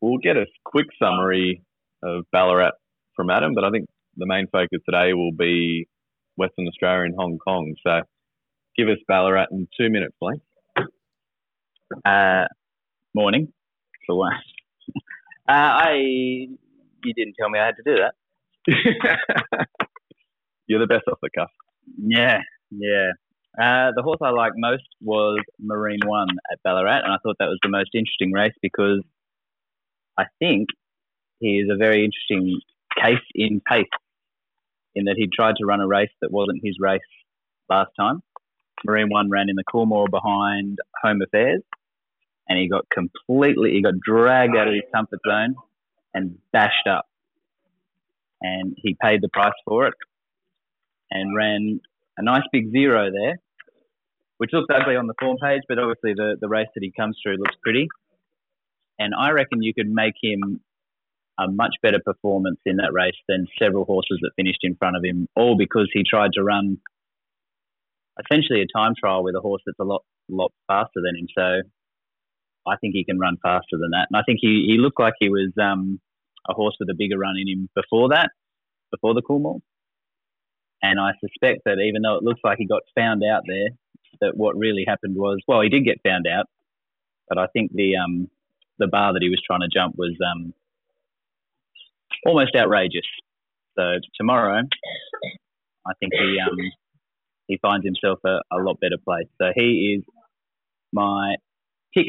we'll get a quick summary of Ballarat from Adam, but I think the main focus today will be Western Australia and Hong Kong. So give us Ballarat in two minutes, Blake. Uh, morning. For one. Uh, I you didn't tell me I had to do that. You're the best off the cuff. Yeah, yeah. Uh, the horse I liked most was Marine One at Ballarat, and I thought that was the most interesting race because I think he is a very interesting case in pace, in that he tried to run a race that wasn't his race last time. Marine One ran in the Coolmore behind Home Affairs, and he got completely, he got dragged out of his comfort zone and bashed up. And he paid the price for it and ran a nice big zero there, which looks ugly on the form page, but obviously the, the race that he comes through looks pretty. And I reckon you could make him a much better performance in that race than several horses that finished in front of him, all because he tried to run essentially a time trial with a horse that's a lot lot faster than him. So I think he can run faster than that. And I think he, he looked like he was um, a horse with a bigger run in him before that, before the Coolmore. And I suspect that even though it looks like he got found out there, that what really happened was, well, he did get found out, but I think the um, the bar that he was trying to jump was um, almost outrageous. So tomorrow, I think he um, he finds himself a, a lot better place. So he is my pick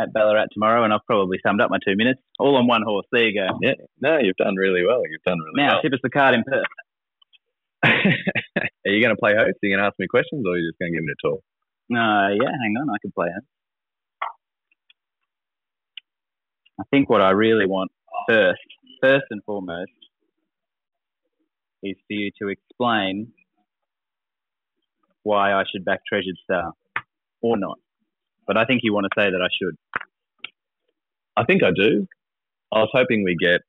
at Ballarat tomorrow, and I've probably summed up my two minutes all on one horse. There you go. Yeah, no, you've done really well. You've done really now, well. Now tip us the card in Perth. are you going to play host? Are you going to ask me questions, or are you just going to give me a talk? No, yeah, hang on, I can play host. I think what I really want first, first and foremost, is for you to explain why I should back Treasured Star or not. But I think you want to say that I should. I think I do. I was hoping we get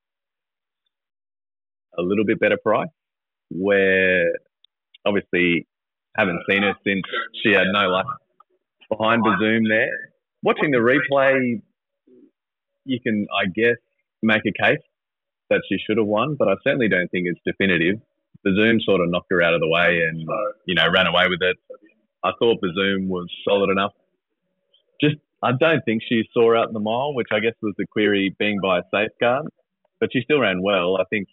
a little bit better price where obviously haven't seen her since she had no luck behind Bazoom there. Watching the replay, you can, I guess, make a case that she should have won, but I certainly don't think it's definitive. Bazoom sort of knocked her out of the way and, you know, ran away with it. I thought Bazoom was solid enough. Just, I don't think she saw out in the mile, which I guess was the query being by a safeguard, but she still ran well. I think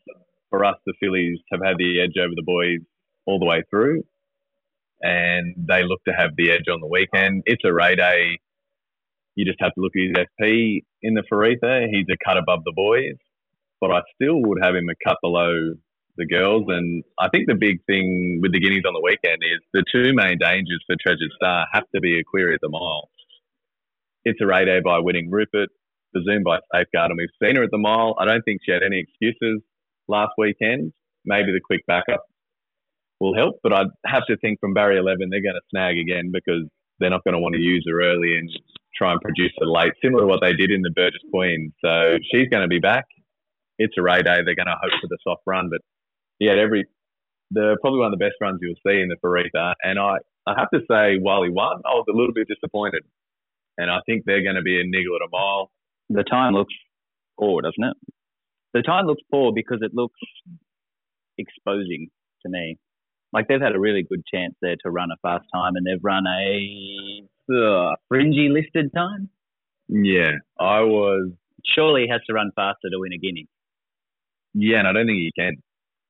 for us, the fillies have had the edge over the boys all the way through, and they look to have the edge on the weekend. It's a Ray Day. You just have to look at his FP in the Faritha. He's a cut above the boys, but I still would have him a cut below the girls. And I think the big thing with the Guineas on the weekend is the two main dangers for Treasured Star have to be a query at the mile. It's a Ray Day by winning Rupert, the Bazoom by Safeguard, and we've seen her at the mile. I don't think she had any excuses last weekend. Maybe the quick backup will help, but I'd have to think from Barry 11 they're going to snag again because they're not going to want to use her early and try and produce her late, similar to what they did in the Burgess Queen. So she's going to be back. It's a Ray Day. They're going to hope for the soft run, but yeah, every the probably one of the best runs you'll see in the Faritha. And I, I have to say, while he won, I was a little bit disappointed. And I think they're going to be a niggle at a mile. The time looks poor, doesn't it? The time looks poor because it looks exposing to me. Like they've had a really good chance there to run a fast time, and they've run a uh, fringy listed time. Yeah, I was. Surely he has to run faster to win a guinea. Yeah, and I don't think he can.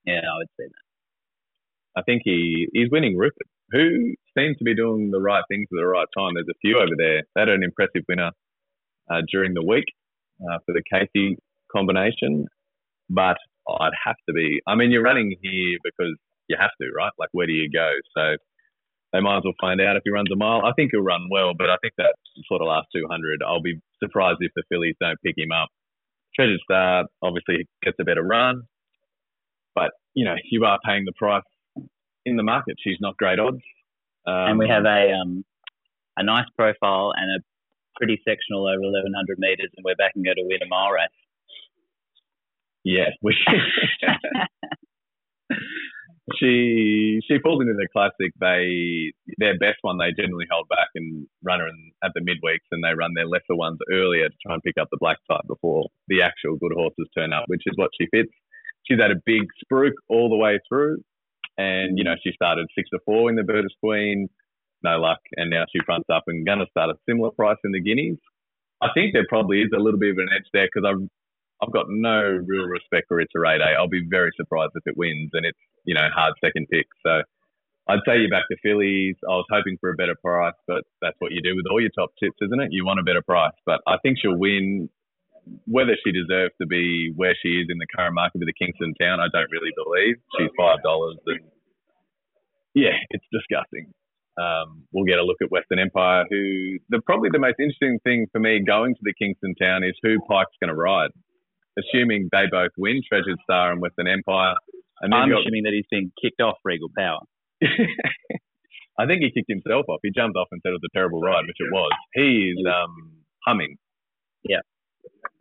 Yeah, I would say that. I think he he's winning Rupert, who seems to be doing the right things at the right time. There's a few over there. They had an impressive winner uh, during the week uh, for the Casey combination, but I'd have to be. I mean, you're running here because you have to, right? Like, where do you go? So they might as well find out if he runs a mile. I think he'll run well, but I think that sort of last 200, I'll be surprised if the fillies don't pick him up. Treasured Star obviously gets a better run, but you know you are paying the price in the market. She's not great odds, um, and we have a um, a nice profile and a pretty sectional over 1100 meters, and we're backing her to win a mile race. Yeah, we she she falls into the classic. They their best one they generally hold back and run her in, at the midweeks, and they run their lesser ones earlier to try and pick up the black type before the actual good horses turn up, which is what she fits. She's had a big spruik all the way through, and you know she started six to four in the Burgess Queen, no luck, and now she fronts up and going to start a similar price in the Guineas. I think there probably is a little bit of an edge there because I've I've got no real respect for Iterate. I'll be very surprised if it wins, and it's you know hard second pick. So I'd say you're back to fillies. I was hoping for a better price, but that's what you do with all your top tips, isn't it? You want a better price, but I think she'll win. Whether she deserves to be where she is in the current market with the Kingston Town, I don't really believe. She's five dollars, and yeah, it's disgusting. Um, we'll get a look at Western Empire, who the probably the most interesting thing for me going to the Kingston Town is who Pike's going to ride assuming they both win, Treasured Star and Western Empire. And I'm got... assuming that he's been kicked off Regal Power. I think he kicked himself off. He jumped off and said it was a terrible ride, which it was. He is um, humming. Yeah.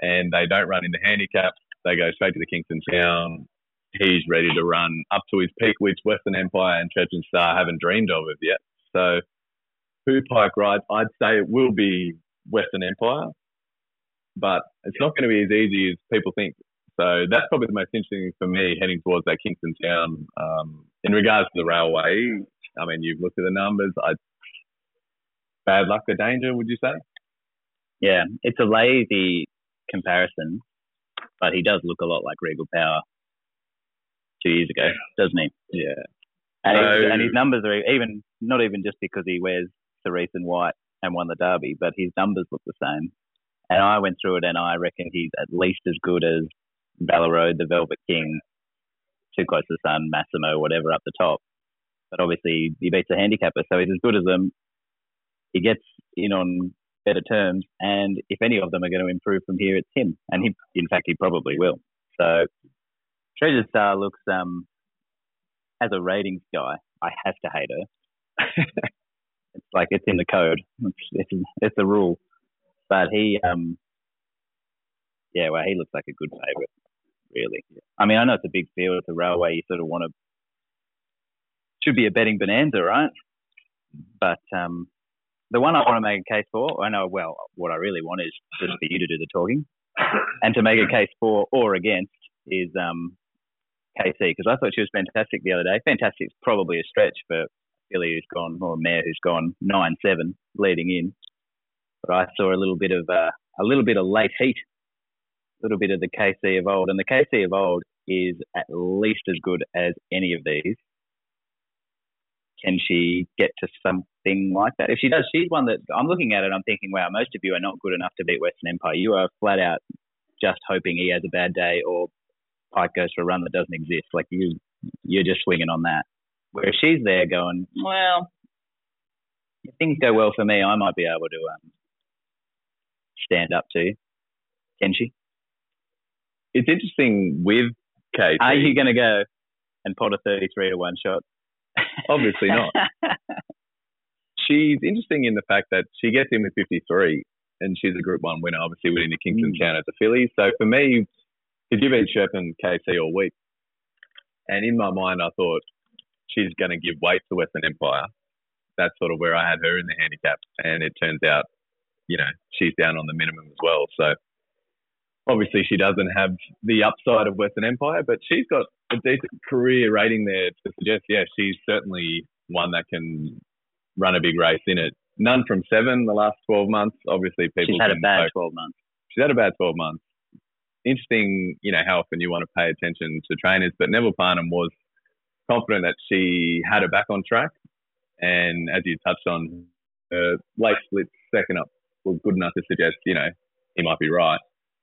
And they don't run into handicaps. They go straight to the Kingston Town. He's ready to run up to his peak, which Western Empire and Treasured Star haven't dreamed of it yet. So, who Pike rides? I'd say it will be Western Empire but it's not going to be as easy as people think. So that's probably the most interesting for me heading towards that Kingston town. Um, in regards to the railway, I mean, you've looked at the numbers. I, bad luck or danger, would you say? Yeah, it's a lazy comparison, but he does look a lot like Regal Power two years ago, doesn't he? Yeah. And, so, his, and his numbers are even not even just because he wears cerise and white and won the derby, but his numbers look the same. And I went through it, and I reckon he's at least as good as Bella Road, the Velvet King, Too Close to the Sun, Massimo, whatever up the top. But obviously, he beats a handicapper, so he's as good as them. He gets in on better terms, and if any of them are going to improve from here, it's him. And he, in fact, he probably will. So, Treasured Star looks um, as a ratings guy. I have to hate her. it's like it's in the code. It's, it's, it's a rule. But he, um, yeah, well, he looks like a good favourite, really. I mean, I know it's a big field, it's a railway. You sort of want to, should be a betting bonanza, right? But um, the one I want to make a case for, I know, well, what I really want is just for you to do the talking. And to make a case for or against is um, KC, because I thought she was fantastic the other day. Fantastic is probably a stretch for Billy who's gone, or Mare who's gone 9 7 leading in but I saw a little bit of uh, a little bit of late heat, a little bit of the KC of old, and the KC of old is at least as good as any of these. Can she get to something like that? If she does, she's one that I'm looking at it. I'm thinking, wow, most of you are not good enough to beat Western Empire. You are flat out just hoping he has a bad day or Pike goes for a run that doesn't exist. Like you, you're just swinging on that. Where she's there going, well, if things go well for me, I might be able to um, stand up to? Can she? It's interesting with Kate. Are you going to go and pot a 33 to one shot? Obviously not. she's interesting in the fact that she gets in with 53 and she's a Group 1 winner, obviously winning the Kingston mm. Town as a filly. So for me, because you've been chirping KC all week, and in my mind, I thought she's going to give weight to Western Empire. That's sort of where I had her in the handicap. And it turns out you know, she's down on the minimum as well. So obviously she doesn't have the upside of Western Empire, but she's got a decent career rating there to suggest, yeah, she's certainly one that can run a big race in it. None from seven the last 12 months. Obviously, people. She's had a bad 12 months. She's had a bad 12 months. Interesting, you know, how often you want to pay attention to trainers, but Neville Parnham was confident that she had her back on track. And as you touched on, uh, late split second up well, good enough to suggest, you know, he might be right.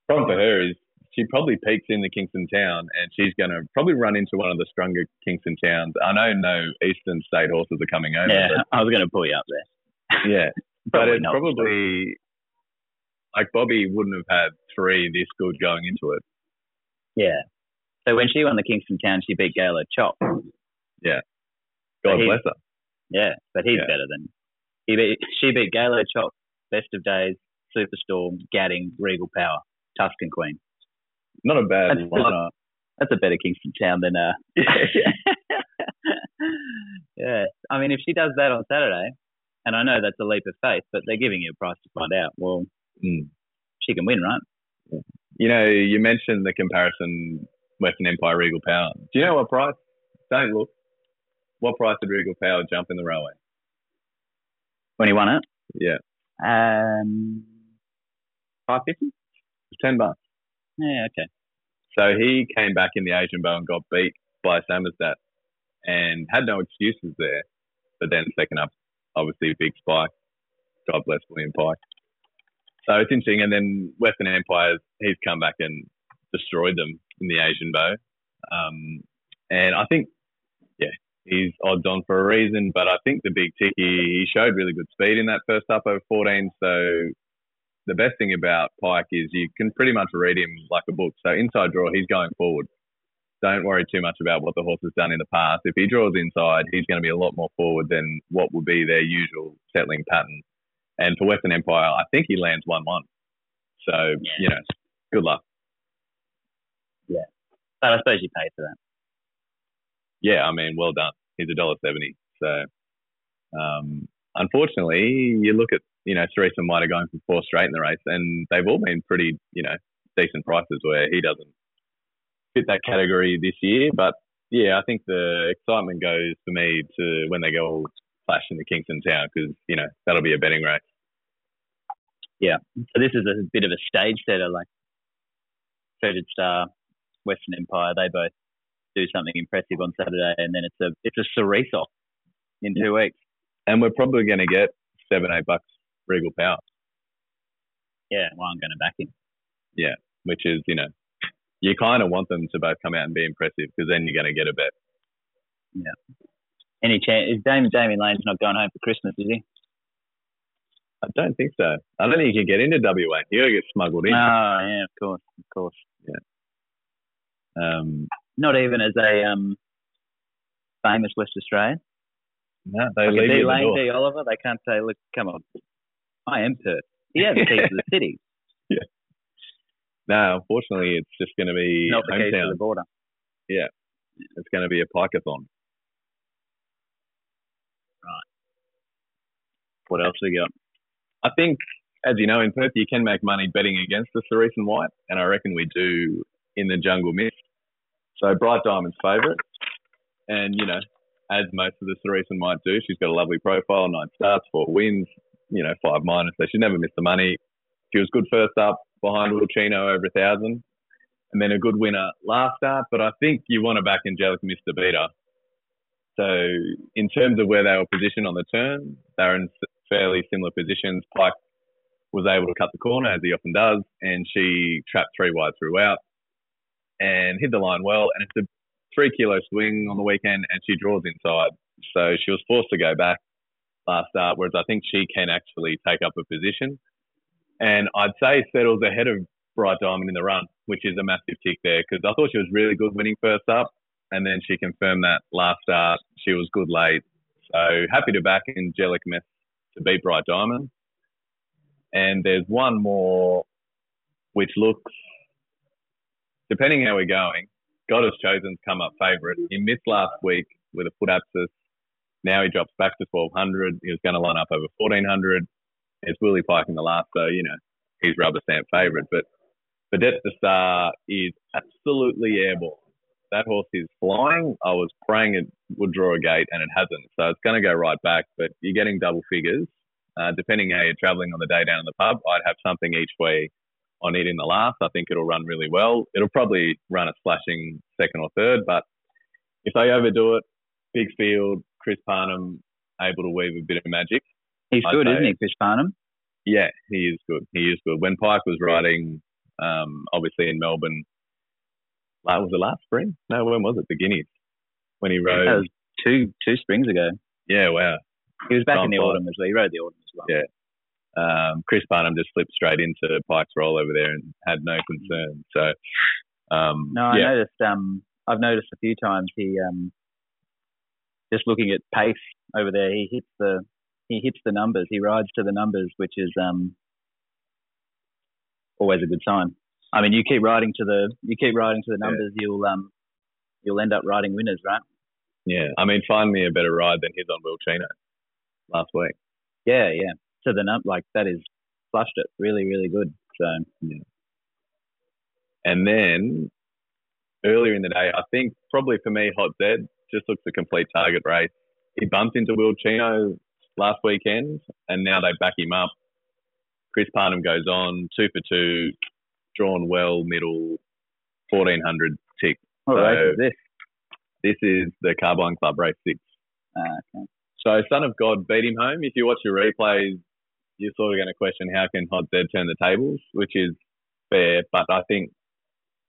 Problem for her is she probably peaks in the Kingston town and she's going to probably run into one of the stronger Kingston towns. I know no Eastern state horses are coming over. Yeah, I was going to pull you up there. Yeah, but it's probably like Bobby wouldn't have had three this good going into it. Yeah. So when she won the Kingston town, she beat Galo Chop. Yeah. God bless her. Yeah, but he's yeah. better than he beat, she beat Galo Chop Best of Days, Superstorm, Gadding, Regal Power, Tuscan Queen. Not a bad that's, that's, a better Kingston town than uh. yeah. I mean, if she does that on Saturday, and I know that's a leap of faith, but they're giving you a price to find out. Well, Mm. she can win, right? You know, you mentioned the comparison Western Empire Regal Power. Do you know what price? Don't look. What price did Regal Power jump in the railway? When he won it, Yeah, um, five fifty. ten bucks. Yeah, okay. So he came back in the Asian Beau and got beat by Samizdat and had no excuses there. But then second up, obviously a big spike. God bless William Pike. So it's interesting. And then Western Empire, he's come back and destroyed them in the Asian Beau. Um, and I think, he's odds on for a reason. But I think the big tick, he, he showed really good speed in that first up over 14. So the best thing about Pike is you can pretty much read him like a book. So inside draw, he's going forward. Don't worry too much about what the horse has done in the past. If he draws inside, he's going to be a lot more forward than what would be their usual settling pattern. And for Western Empire, I think he lands 1 1. So, you know, good luck. Yeah. But I suppose you pay for that. Yeah, I mean, well done. He's a dollar seventy. So, um, unfortunately, you look at you know Theresa might have gone for four straight in the race, and they've all been pretty you know decent prices where he doesn't fit that category this year. But yeah, I think the excitement goes for me to when they go all clash in the Kingston Town because you know that'll be a betting race. Yeah, so this is a bit of a stage setter, like Treasured Star, Western Empire. They both do something impressive on Saturday, and then it's a it's a cerise off in two weeks. And we're probably going to get seven, eight bucks Regal Power, Yeah, well, I'm going to back him. Yeah, which is you know you kind of want them to both come out and be impressive because then you're going to get a bet. Yeah. Any chance? Is Damian, Damian Lane's not going home for Christmas, is he? I don't think so. I don't think you can get into WA. To get smuggled in. Oh, yeah, of course, of course. Yeah. Um, Not even as a um, famous West Australian. no, they Like leave D you the Lane. D Oliver, they can't say, look, come on, I am Perth. He has the keys to the city, Yeah. No, unfortunately, it's just going to be not the keys to the border. Yeah, it's going to be a pikeathon. Right. What else we got? I think, as you know, in Perth, you can make money betting against the Cerise and White, and I reckon we do in the Jungle Mist. So Bright Diamond's favourite, and you know, as most of the Cerise might do, she's got a lovely profile, nine starts, four wins, you know, five minors, so she never missed the money. She was good first up behind Wilchino over a thousand, and then a good winner last start. But I think you want to back Angelic Mist to beat. So in terms of where they were positioned on the turn, they're in fairly similar positions. Pike was able to cut the corner as he often does, and she trapped three wide throughout and hit the line well. And it's a three kilo swing on the weekend, and she draws inside. So she was forced to go back last start, whereas I think she can actually take up a position. And I'd say settles ahead of Bright Diamond in the run, which is a massive tick there because I thought she was really good winning first up, and then she confirmed that last start she was good late. So happy to back Angelic Mist to beat Bright Diamond. And there's one more which looks, depending how we're going, God has chosen's come up favourite. He missed last week with a foot abscess. Now he drops back to 1200. He was going to line up over 1400. It's Willie Pike in the last, so, you know, he's rubber stamp favourite. But Vedette the Star is absolutely airborne. That horse is flying. I was praying it would draw a gate and it hasn't. So it's going to go right back, but you're getting double figures. Uh, depending how you're traveling on the day down in the pub, I'd have something each way on it in the last. I think it'll run really well. It'll probably run a splashing second or third, but if they overdo it, big field, Chris Parnham able to weave a bit of magic. He's I'd good, isn't he, Chris Parnham? Yeah, he is good. He is good. When Pike was riding, um, obviously in Melbourne, like, was it last spring? No, when was it? The Guineas. When he rode. That was two two springs ago. yeah, wow. He was back in the flies. autumn as well. He rode the autumn as well. Yeah. Um, Chris Parnham just slipped straight into Pike's role over there and had no concern. So, um, No, I yeah, noticed. Um, I've noticed a few times he um, just looking at pace over there. He hits the he hits the numbers. He rides to the numbers, which is um, always a good sign. I mean, you keep riding to the you keep riding to the Yeah. numbers, you'll um, you'll end up riding winners, right? Yeah, I mean, find me a better ride than his on Will Chino last week. Yeah, yeah. So the num like that is flushed it really, really good. So yeah. And then earlier in the day, I think probably for me, Hot Z just looks a complete target race. He bumped into Will Chino last weekend, and now they back him up. Chris Parnham goes on two for two, drawn well, middle, fourteen hundred tick. what So- race is this? This is the Carbine Club race six. Uh, okay. So Son of God beat him home. If you watch your replays, you're sort of going to question how can Hot Z turn the tables, which is fair, but I think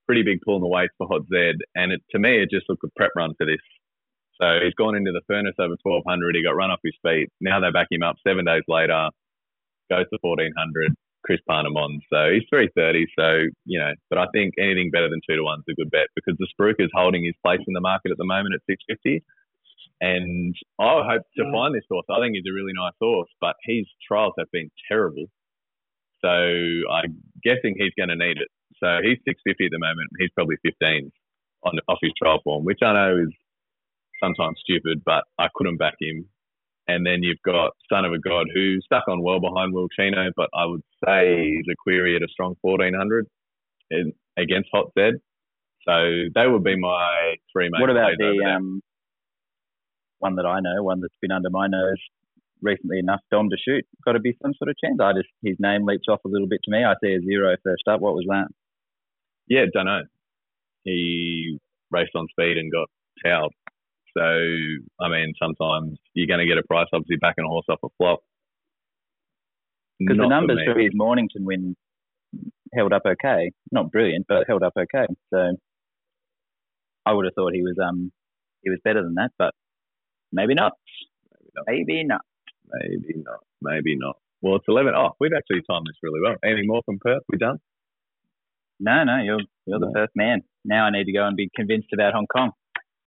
pretty big pull in the weight for Hot Z. And it, to me, it just looked a prep run for this. So he's gone into the furnace over 1200. He got run off his feet. Now they back him up seven days later, goes to 1400. Chris Parnham on. So he's 330. So, you know, but I think anything better than two to one is a good bet because the Spruik is holding his place in the market at the moment at 650. And I hope to find this horse. I think he's a really nice horse, but his trials have been terrible. So I'm guessing he's going to need it. So he's 650 at the moment. He's probably 15 on off his trial form, which I know is sometimes stupid, but I couldn't back him. And then you've got Son of a God, who stuck on well behind Will Chino, but I would say he's a query at a strong 1400 in, against Hot Z. So they would be my three main What about the um, one that I know, one that's been under my nose recently enough, Dom to shoot? Got to be some sort of chance. I just his name leaps off a little bit to me. I see a zero first up. What was that? Yeah, don't know. He raced on speed and got towed. So, I mean, sometimes you're going to get a price, obviously, backing a horse off a flop. Because the Not for numbers for his Mornington win held up okay. Not brilliant, but held up okay. So I would have thought he was um he was better than that, but maybe not. Maybe not. Maybe not. Maybe not. Well, it's 11. Oh, we've actually timed this really well. Anything more from Perth? We done? No, no, you're you're the No. first man. Now I need to go and be convinced about Hong Kong.